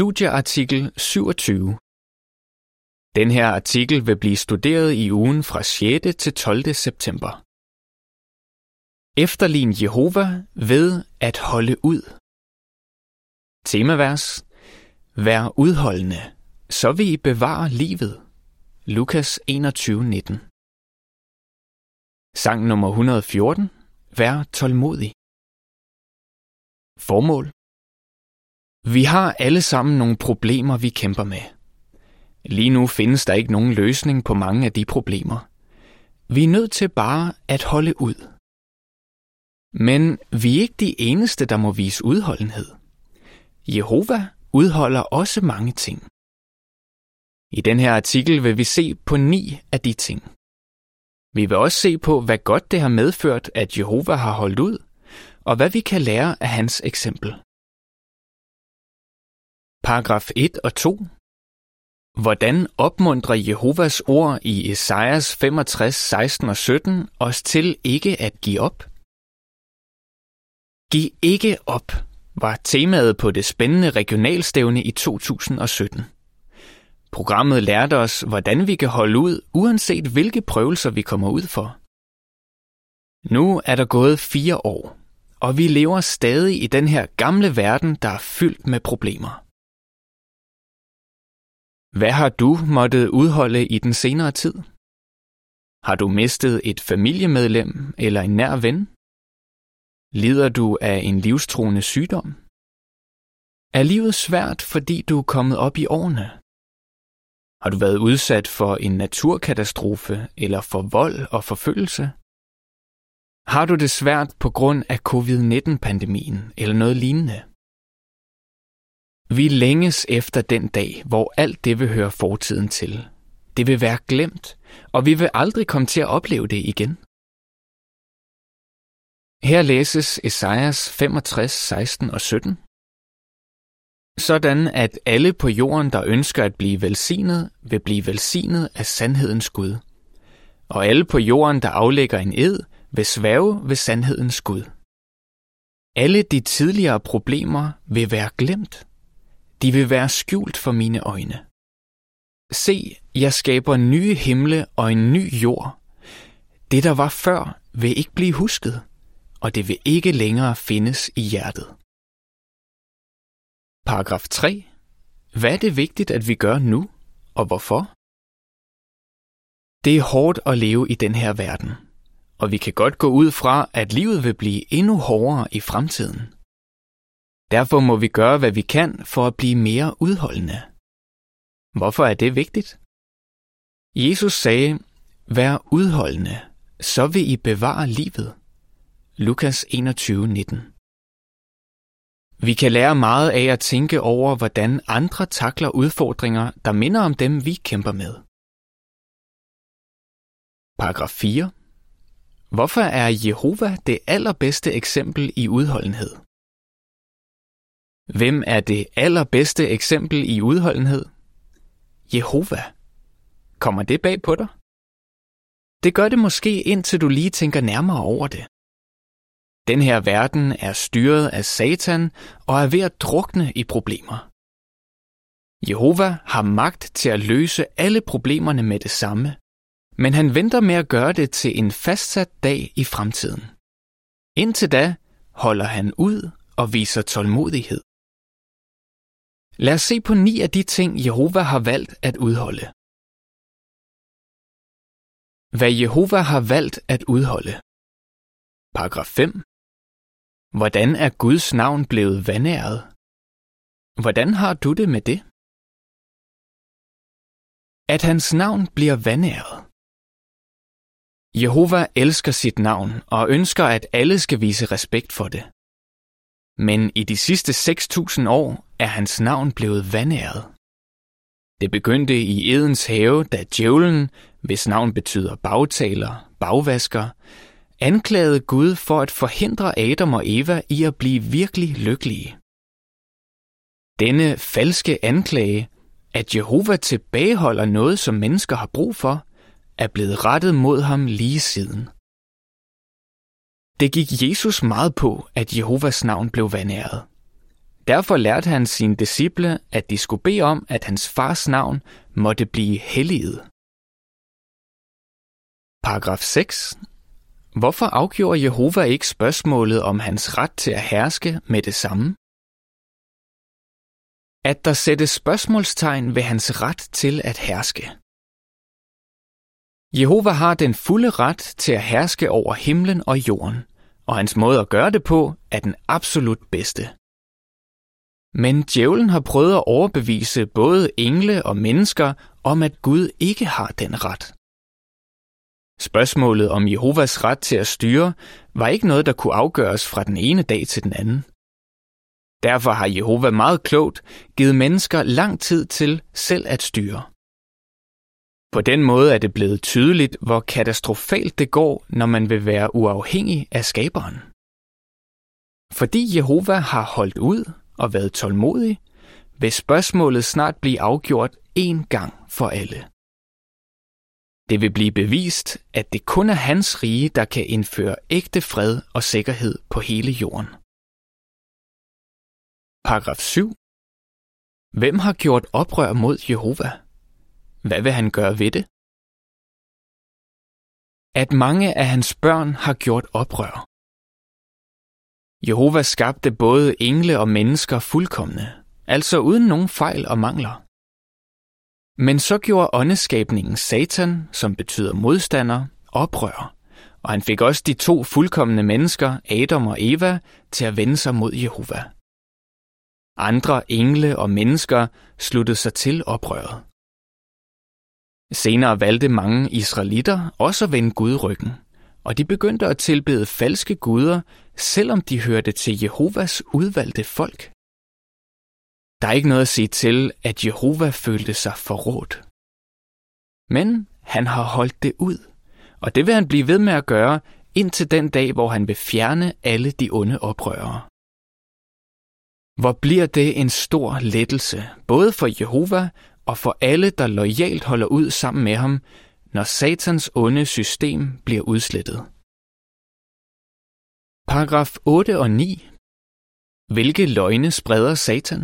Studieartikel 27. Den her artikel vil blive studeret i ugen fra 6. til 12. september. Efterlign Jehova ved at holde ud. Temavers. Vær udholdende, så vil I bevare livet. Lukas 21:19. Sang nummer 114. Vær tålmodig. Formål. Vi har alle sammen nogle problemer, vi kæmper med. Lige nu findes der ikke nogen løsning på mange af de problemer. Vi er nødt til bare at holde ud. Men vi er ikke de eneste, der må vise udholdenhed. Jehova udholder også mange ting. I den her artikel vil vi se på ni af de ting. Vi vil også se på, hvad godt det har medført, at Jehova har holdt ud, og hvad vi kan lære af hans eksempel. Paragraf 1 og 2. Hvordan opmuntrer Jehovas ord i Esajas 65, 16 og 17 os til ikke at give op? Giv ikke op var temaet på det spændende regionalstævne i 2017. Programmet lærte os, hvordan vi kan holde ud, uanset hvilke prøvelser vi kommer ud for. Nu er der gået fire år, og vi lever stadig i den her gamle verden, der er fyldt med problemer. Hvad har du måttet udholde i den senere tid? Har du mistet et familiemedlem eller en nær ven? Lider du af en livstruende sygdom? Er livet svært, fordi du er kommet op i årene? Har du været udsat for en naturkatastrofe eller for vold og forfølgelse? Har du det svært på grund af covid-19-pandemien eller noget lignende? Vi længes efter den dag, hvor alt det vil høre fortiden til. Det vil være glemt, og vi vil aldrig komme til at opleve det igen. Her læses Esajas 65, 16 og 17. Sådan at alle på jorden, der ønsker at blive velsignet, vil blive velsignet af sandhedens Gud. Og alle på jorden, der aflægger en ed, vil svæve ved sandhedens Gud. Alle de tidligere problemer vil være glemt. De vil være skjult for mine øjne. Se, jeg skaber nye himle og en ny jord. Det, der var før, vil ikke blive husket, og det vil ikke længere findes i hjertet. Paragraf 3. Hvad er det vigtigt, at vi gør nu, og hvorfor? Det er hårdt at leve i den her verden, og vi kan godt gå ud fra, at livet vil blive endnu hårdere i fremtiden. Derfor må vi gøre, hvad vi kan for at blive mere udholdende. Hvorfor er det vigtigt? Jesus sagde, vær udholdende, så vil I bevare livet. Lukas 21:19. Vi kan lære meget af at tænke over, hvordan andre takler udfordringer, der minder om dem, vi kæmper med. Paragraf 4. Hvorfor er Jehova det allerbedste eksempel i udholdenhed? Hvem er det allerbedste eksempel i udholdenhed? Jehova. Kommer det bag på dig? Det gør det måske indtil du lige tænker nærmere over det. Den her verden er styret af Satan og er ved at drukne i problemer. Jehova har magt til at løse alle problemerne med det samme, men han venter med at gøre det til en fastsat dag i fremtiden. Indtil da holder han ud og viser tålmodighed. Lad os se på ni af de ting, Jehova har valgt at udholde. Hvad Jehova har valgt at udholde. Paragraf 5. Hvordan er Guds navn blevet vanæret? Hvordan har du det med det? At hans navn bliver vanæret. Jehova elsker sit navn og ønsker, at alle skal vise respekt for det. Men i de sidste 6.000 år er hans navn blevet vandæret. Det begyndte i Edens have, da djævlen, hvis navn betyder bagtaler, bagvasker, anklagede Gud for at forhindre Adam og Eva i at blive virkelig lykkelige. Denne falske anklage, at Jehova tilbageholder noget, som mennesker har brug for, er blevet rettet mod ham lige siden. Det gik Jesus meget på, at Jehovas navn blev vandæret. Derfor lærte han sine disciple, at de skulle bede om, at hans fars navn måtte blive helliget. Paragraf 6. Hvorfor afgjorde Jehova ikke spørgsmålet om hans ret til at herske med det samme? At der sættes spørgsmålstegn ved hans ret til at herske. Jehova har den fulde ret til at herske over himlen og jorden, og hans måde at gøre det på er den absolut bedste. Men djævlen har prøvet at overbevise både engle og mennesker om, at Gud ikke har den ret. Spørgsmålet om Jehovas ret til at styre var ikke noget, der kunne afgøres fra den ene dag til den anden. Derfor har Jehova meget klogt givet mennesker lang tid til selv at styre. På den måde er det blevet tydeligt, hvor katastrofalt det går, når man vil være uafhængig af skaberen. Fordi Jehova har holdt ud og været tålmodig, vil spørgsmålet snart blive afgjort én gang for alle. Det vil blive bevist, at det kun er hans rige, der kan indføre ægte fred og sikkerhed på hele jorden. Paragraf 7. Hvem har gjort oprør mod Jehova? Hvad vil han gøre ved det? At mange af hans børn har gjort oprør. Jehova skabte både engle og mennesker fuldkommende, altså uden nogen fejl og mangler. Men så gjorde åndeskabningen Satan, som betyder modstander, oprør, og han fik også de to fuldkommende mennesker, Adam og Eva, til at vende sig mod Jehova. Andre engle og mennesker sluttede sig til oprøret. Senere valgte mange israelitter også at vende Gud ryggen, og de begyndte at tilbede falske guder, selvom de hørte til Jehovas udvalgte folk. Der er ikke noget at sige til, at Jehova følte sig forrådt. Men han har holdt det ud, og det vil han blive ved med at gøre indtil den dag, hvor han vil fjerne alle de onde oprørere. Hvor bliver det en stor lettelse, både for Jehova og for alle, der lojalt holder ud sammen med ham, når Satans onde system bliver udslettet. Paragraf 8 og 9. Hvilke løgne spreder Satan?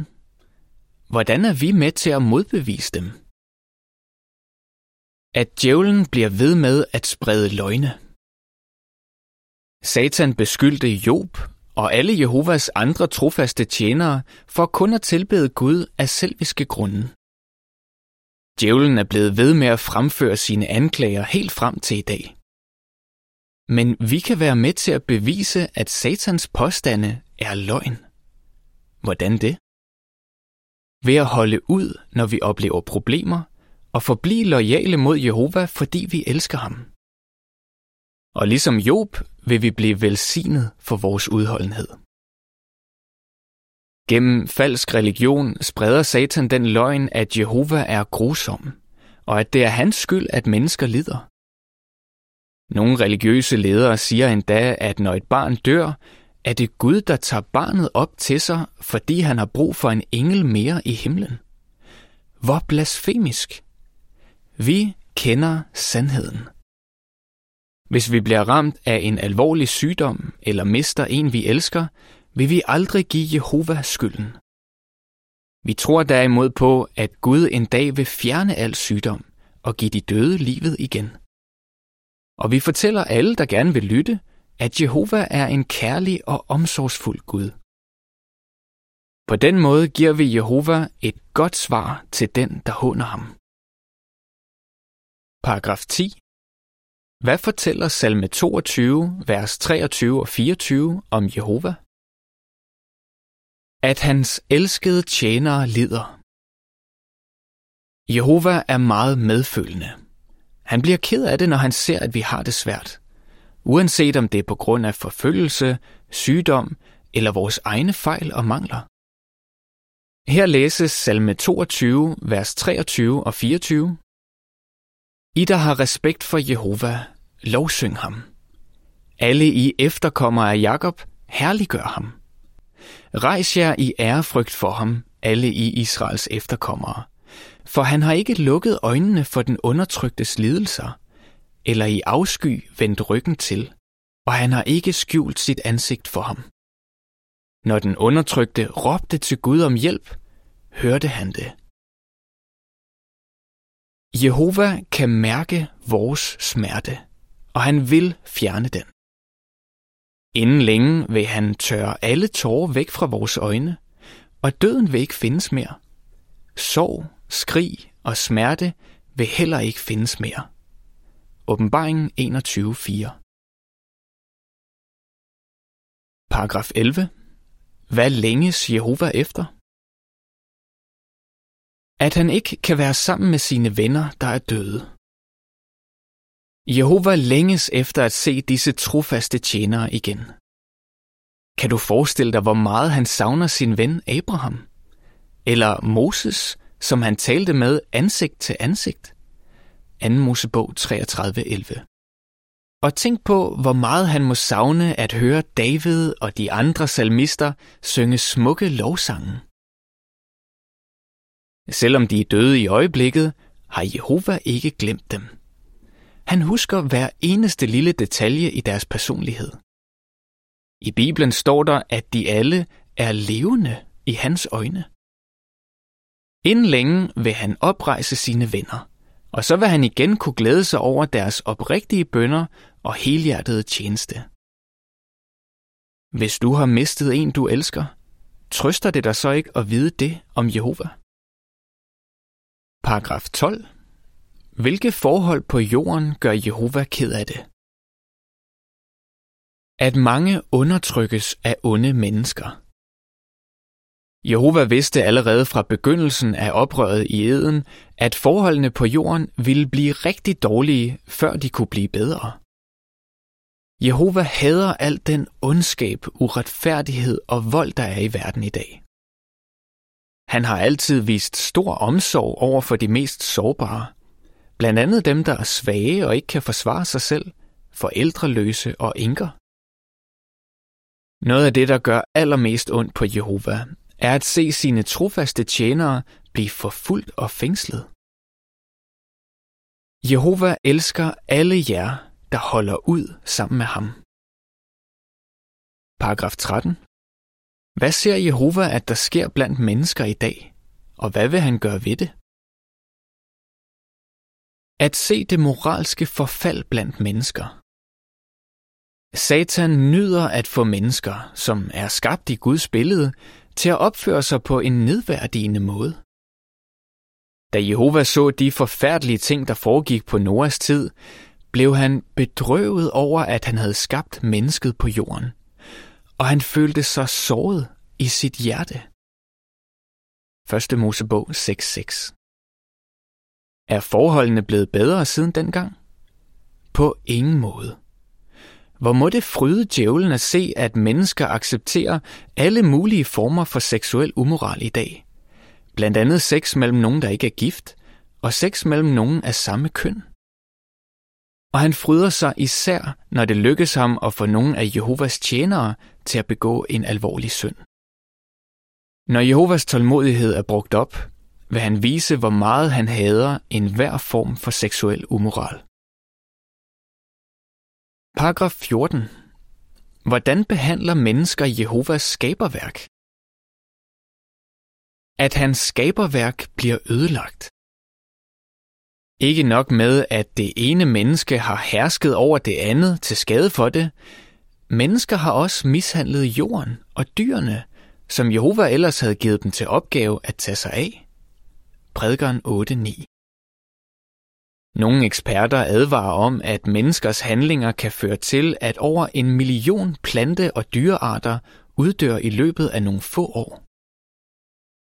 Hvordan er vi med til at modbevise dem? At djævlen bliver ved med at sprede løgne. Satan beskyldte Job og alle Jehovas andre trofaste tjenere for kun at tilbede Gud af selviske grunde. Djævlen er blevet ved med at fremføre sine anklager helt frem til i dag. Men vi kan være med til at bevise, at Satans påstande er løgn. Hvordan det? Ved at holde ud, når vi oplever problemer, og forblive lojale mod Jehova, fordi vi elsker ham. Og ligesom Job vil vi blive velsignet for vores udholdenhed. Gennem falsk religion spreder Satan den løgn, at Jehova er grusom, og at det er hans skyld, at mennesker lider. Nogle religiøse ledere siger endda, at når et barn dør, er det Gud, der tager barnet op til sig, fordi han har brug for en engel mere i himlen. Hvor blasfemisk! Vi kender sandheden. Hvis vi bliver ramt af en alvorlig sygdom eller mister en, vi elsker, vil vi aldrig give Jehova skylden. Vi tror derimod på, at Gud en dag vil fjerne al sygdom og give de døde livet igen. Og vi fortæller alle, der gerne vil lytte, at Jehova er en kærlig og omsorgsfuld Gud. På den måde giver vi Jehova et godt svar til den, der håner ham. Paragraf 10. Hvad fortæller salme 22, vers 23 og 24 om Jehova? At hans elskede tjenere lider. Jehova er meget medfølende. Han bliver ked af det, når han ser, at vi har det svært. Uanset om det er på grund af forfølgelse, sygdom eller vores egne fejl og mangler. Her læses salme 22, vers 23 og 24. I, der har respekt for Jehova, lovsyng ham. Alle I efterkommere af Jakob, herliggør ham. Rejs jer i ærefrygt for ham, alle i Israels efterkommere. For han har ikke lukket øjnene for den undertryktes lidelser, eller i afsky vendt ryggen til, og han har ikke skjult sit ansigt for ham. Når den undertrykte råbte til Gud om hjælp, hørte han det. Jehova kan mærke vores smerte, og han vil fjerne den. Inden længe vil han tørre alle tårer væk fra vores øjne, og døden vil ikke findes mere. Sorg, skrig og smerte vil heller ikke findes mere. Åbenbaringen 21.4 Paragraf 11. Hvad længes Jehova efter? At han ikke kan være sammen med sine venner, der er døde. Jehova længes efter at se disse trofaste tjenere igen. Kan du forestille dig, hvor meget han savner sin ven Abraham? Eller Moses, som han talte med ansigt til ansigt? 2. Mosebog 33.11 og tænk på, hvor meget han må savne at høre David og de andre salmister synge smukke lovsange. Selvom de er døde i øjeblikket, har Jehova ikke glemt dem. Han husker hver eneste lille detalje i deres personlighed. I Bibelen står der, at de alle er levende i hans øjne. Inden længe vil han oprejse sine venner – og så vil han igen kunne glæde sig over deres oprigtige bønder og helhjertede tjeneste. Hvis du har mistet en, du elsker, trøster det dig så ikke at vide det om Jehova? Paragraf 12. Hvilke forhold på jorden gør Jehova ked af det? At mange undertrykkes af onde mennesker – Jehova vidste allerede fra begyndelsen af oprøret i eden, at forholdene på jorden ville blive rigtig dårlige, før de kunne blive bedre. Jehova hader al den ondskab, uretfærdighed og vold, der er i verden i dag. Han har altid vist stor omsorg over for de mest sårbare, blandt andet dem, der er svage og ikke kan forsvare sig selv, forældreløse og enker. Noget af det, der gør allermest ondt på Jehova, er at se sine trofaste tjenere blive forfulgt og fængslet. Jehova elsker alle jer, der holder ud sammen med ham. Paragraf 13. Hvad ser Jehova, at der sker blandt mennesker i dag, og hvad vil han gøre ved det? At se det moralske forfald blandt mennesker. Satan nyder at få mennesker, som er skabt i Guds billede, til at opføre sig på en nedværdigende måde. Da Jehova så de forfærdelige ting, der foregik på Noas tid, blev han bedrøvet over, at han havde skabt mennesket på jorden, og han følte sig såret i sit hjerte. 1. Mosebog 6.6 er forholdene blevet bedre siden dengang? På ingen måde. Hvor må det fryde djævlen at se, at mennesker accepterer alle mulige former for seksuel umoral i dag. Blandt andet sex mellem nogen, der ikke er gift, og sex mellem nogen af samme køn. Og han fryder sig især, når det lykkes ham at få nogen af Jehovas tjenere til at begå en alvorlig synd. Når Jehovas tålmodighed er brugt op, vil han vise, hvor meget han hader enhver form for seksuel umoral. Paragraf 14. Hvordan behandler mennesker Jehovas skaberværk? At hans skaberværk bliver ødelagt. Ikke nok med, at det ene menneske har hersket over det andet til skade for det, mennesker har også mishandlet jorden og dyrene, som Jehova ellers havde givet dem til opgave at tage sig af. Prædikeren 8.9 nogle eksperter advarer om, at menneskers handlinger kan føre til, at over en million plante- og dyrearter uddør i løbet af nogle få år.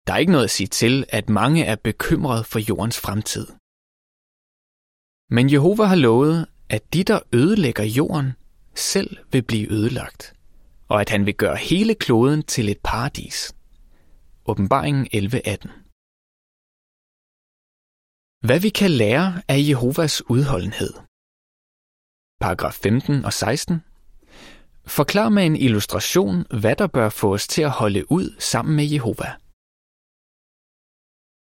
Der er ikke noget at sige til, at mange er bekymrede for jordens fremtid. Men Jehova har lovet, at de, der ødelægger jorden, selv vil blive ødelagt, og at han vil gøre hele kloden til et paradis. Åbenbaringen 11.18 hvad vi kan lære af Jehovas udholdenhed. Paragraf 15 og 16. Forklar med en illustration, hvad der bør få os til at holde ud sammen med Jehova.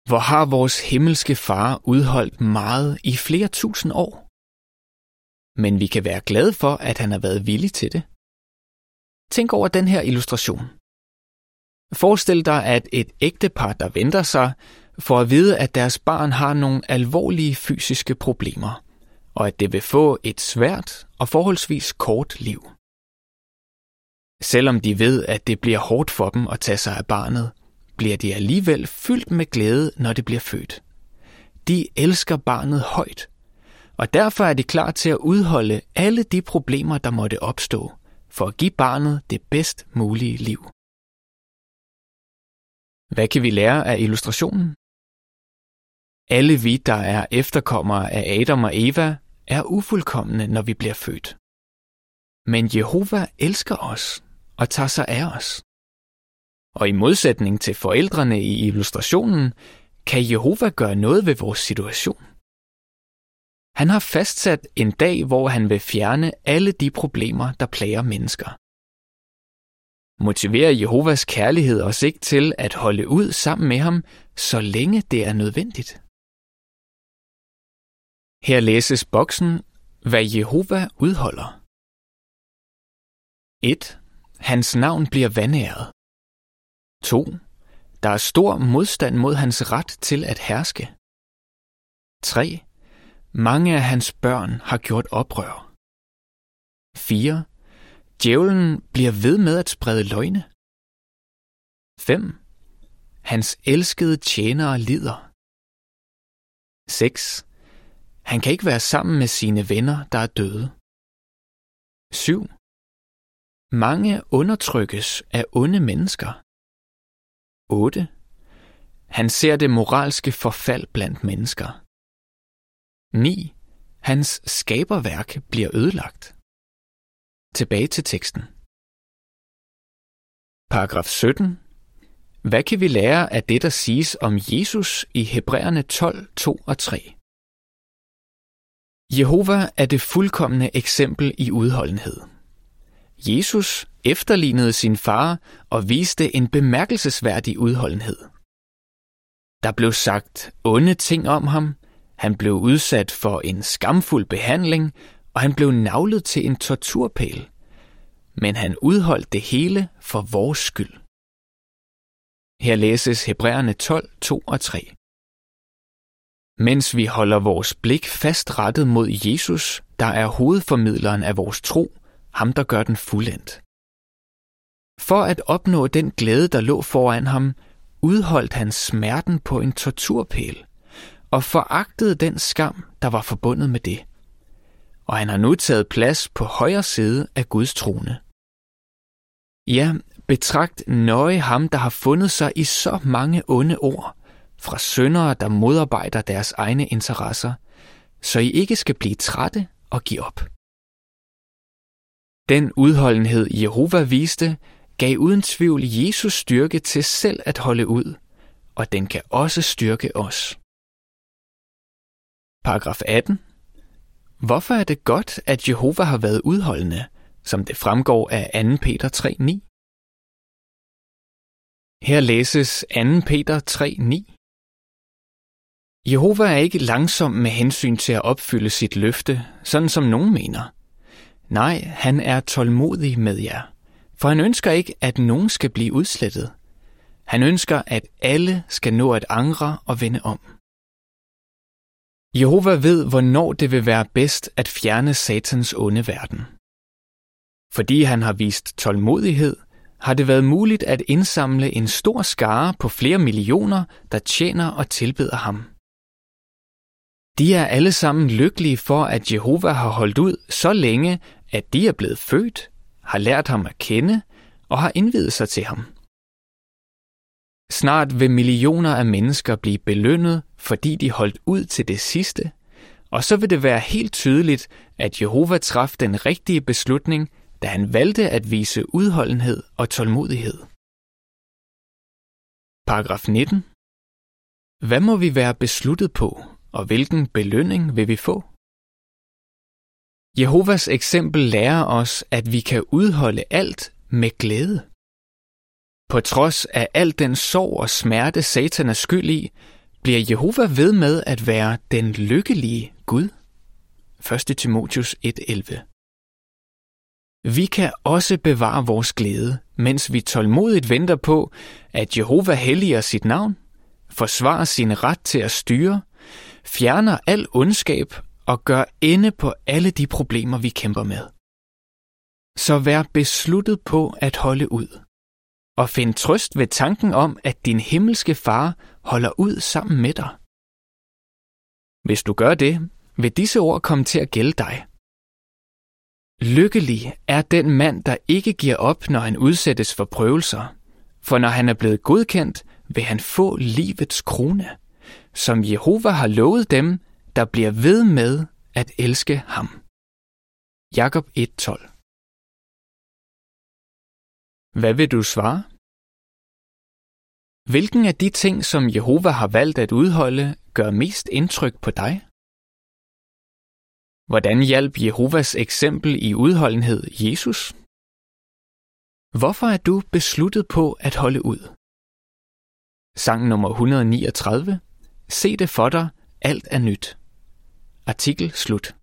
Hvor har vores himmelske far udholdt meget i flere tusind år? Men vi kan være glade for, at han har været villig til det. Tænk over den her illustration. Forestil dig, at et ægtepar, der venter sig, får at vide, at deres barn har nogle alvorlige fysiske problemer, og at det vil få et svært og forholdsvis kort liv. Selvom de ved, at det bliver hårdt for dem at tage sig af barnet, bliver de alligevel fyldt med glæde, når det bliver født. De elsker barnet højt, og derfor er de klar til at udholde alle de problemer, der måtte opstå, for at give barnet det bedst mulige liv. Hvad kan vi lære af illustrationen? Alle vi, der er efterkommere af Adam og Eva, er ufuldkommende, når vi bliver født. Men Jehova elsker os og tager sig af os. Og i modsætning til forældrene i illustrationen, kan Jehova gøre noget ved vores situation. Han har fastsat en dag, hvor han vil fjerne alle de problemer, der plager mennesker. Motiverer Jehovas kærlighed os ikke til at holde ud sammen med ham, så længe det er nødvendigt? Her læses boksen, hvad Jehova udholder. 1. Hans navn bliver vandæret. 2. Der er stor modstand mod hans ret til at herske. 3. Mange af hans børn har gjort oprør. 4. Djævlen bliver ved med at sprede løgne. 5. Hans elskede tjenere lider. 6. Han kan ikke være sammen med sine venner, der er døde. 7. Mange undertrykkes af onde mennesker. 8. Han ser det moralske forfald blandt mennesker. 9. Hans skaberværk bliver ødelagt. Tilbage til teksten. Paragraf 17. Hvad kan vi lære af det, der siges om Jesus i Hebræerne 12, 2 og 3? Jehova er det fuldkommende eksempel i udholdenhed. Jesus efterlignede sin far og viste en bemærkelsesværdig udholdenhed. Der blev sagt onde ting om ham, han blev udsat for en skamfuld behandling, og han blev navlet til en torturpæl. Men han udholdt det hele for vores skyld. Her læses Hebræerne 12, 2 og 3. Mens vi holder vores blik fast rettet mod Jesus, der er hovedformidleren af vores tro, ham der gør den fuldendt. For at opnå den glæde, der lå foran ham, udholdt han smerten på en torturpæl og foragtede den skam, der var forbundet med det. Og han har nu taget plads på højre side af Guds trone. Ja, betragt nøje ham, der har fundet sig i så mange onde ord, fra syndere, der modarbejder deres egne interesser, så I ikke skal blive trætte og give op. Den udholdenhed Jehova viste, gav uden tvivl Jesus styrke til selv at holde ud, og den kan også styrke os. Paragraf 18. Hvorfor er det godt, at Jehova har været udholdende, som det fremgår af 2. Peter 3.9? Her læses 2. Peter 3.9. Jehova er ikke langsom med hensyn til at opfylde sit løfte, sådan som nogen mener. Nej, han er tålmodig med jer, for han ønsker ikke, at nogen skal blive udslettet. Han ønsker, at alle skal nå at angre og vende om. Jehova ved, hvornår det vil være bedst at fjerne satans onde verden. Fordi han har vist tålmodighed, har det været muligt at indsamle en stor skare på flere millioner, der tjener og tilbeder ham. De er alle sammen lykkelige for, at Jehova har holdt ud så længe, at de er blevet født, har lært ham at kende og har indvidet sig til ham. Snart vil millioner af mennesker blive belønnet, fordi de holdt ud til det sidste, og så vil det være helt tydeligt, at Jehova traf den rigtige beslutning, da han valgte at vise udholdenhed og tålmodighed. Paragraf 19. Hvad må vi være besluttet på, og hvilken belønning vil vi få? Jehovas eksempel lærer os, at vi kan udholde alt med glæde. På trods af al den sorg og smerte, Satan er skyld i, bliver Jehova ved med at være den lykkelige Gud. 1. Timotius 1.11 Vi kan også bevare vores glæde, mens vi tålmodigt venter på, at Jehova helliger sit navn, forsvarer sin ret til at styre, fjerner al ondskab og gør ende på alle de problemer, vi kæmper med. Så vær besluttet på at holde ud. Og find trøst ved tanken om, at din himmelske far holder ud sammen med dig. Hvis du gør det, vil disse ord komme til at gælde dig. Lykkelig er den mand, der ikke giver op, når han udsættes for prøvelser, for når han er blevet godkendt, vil han få livets krone, som Jehova har lovet dem, der bliver ved med at elske ham. Jakob 1:12 Hvad vil du svare? Hvilken af de ting, som Jehova har valgt at udholde, gør mest indtryk på dig? Hvordan hjalp Jehovas eksempel i udholdenhed Jesus? Hvorfor er du besluttet på at holde ud? Sang nummer 139. Se det for dig, alt er nyt. Artikel slut.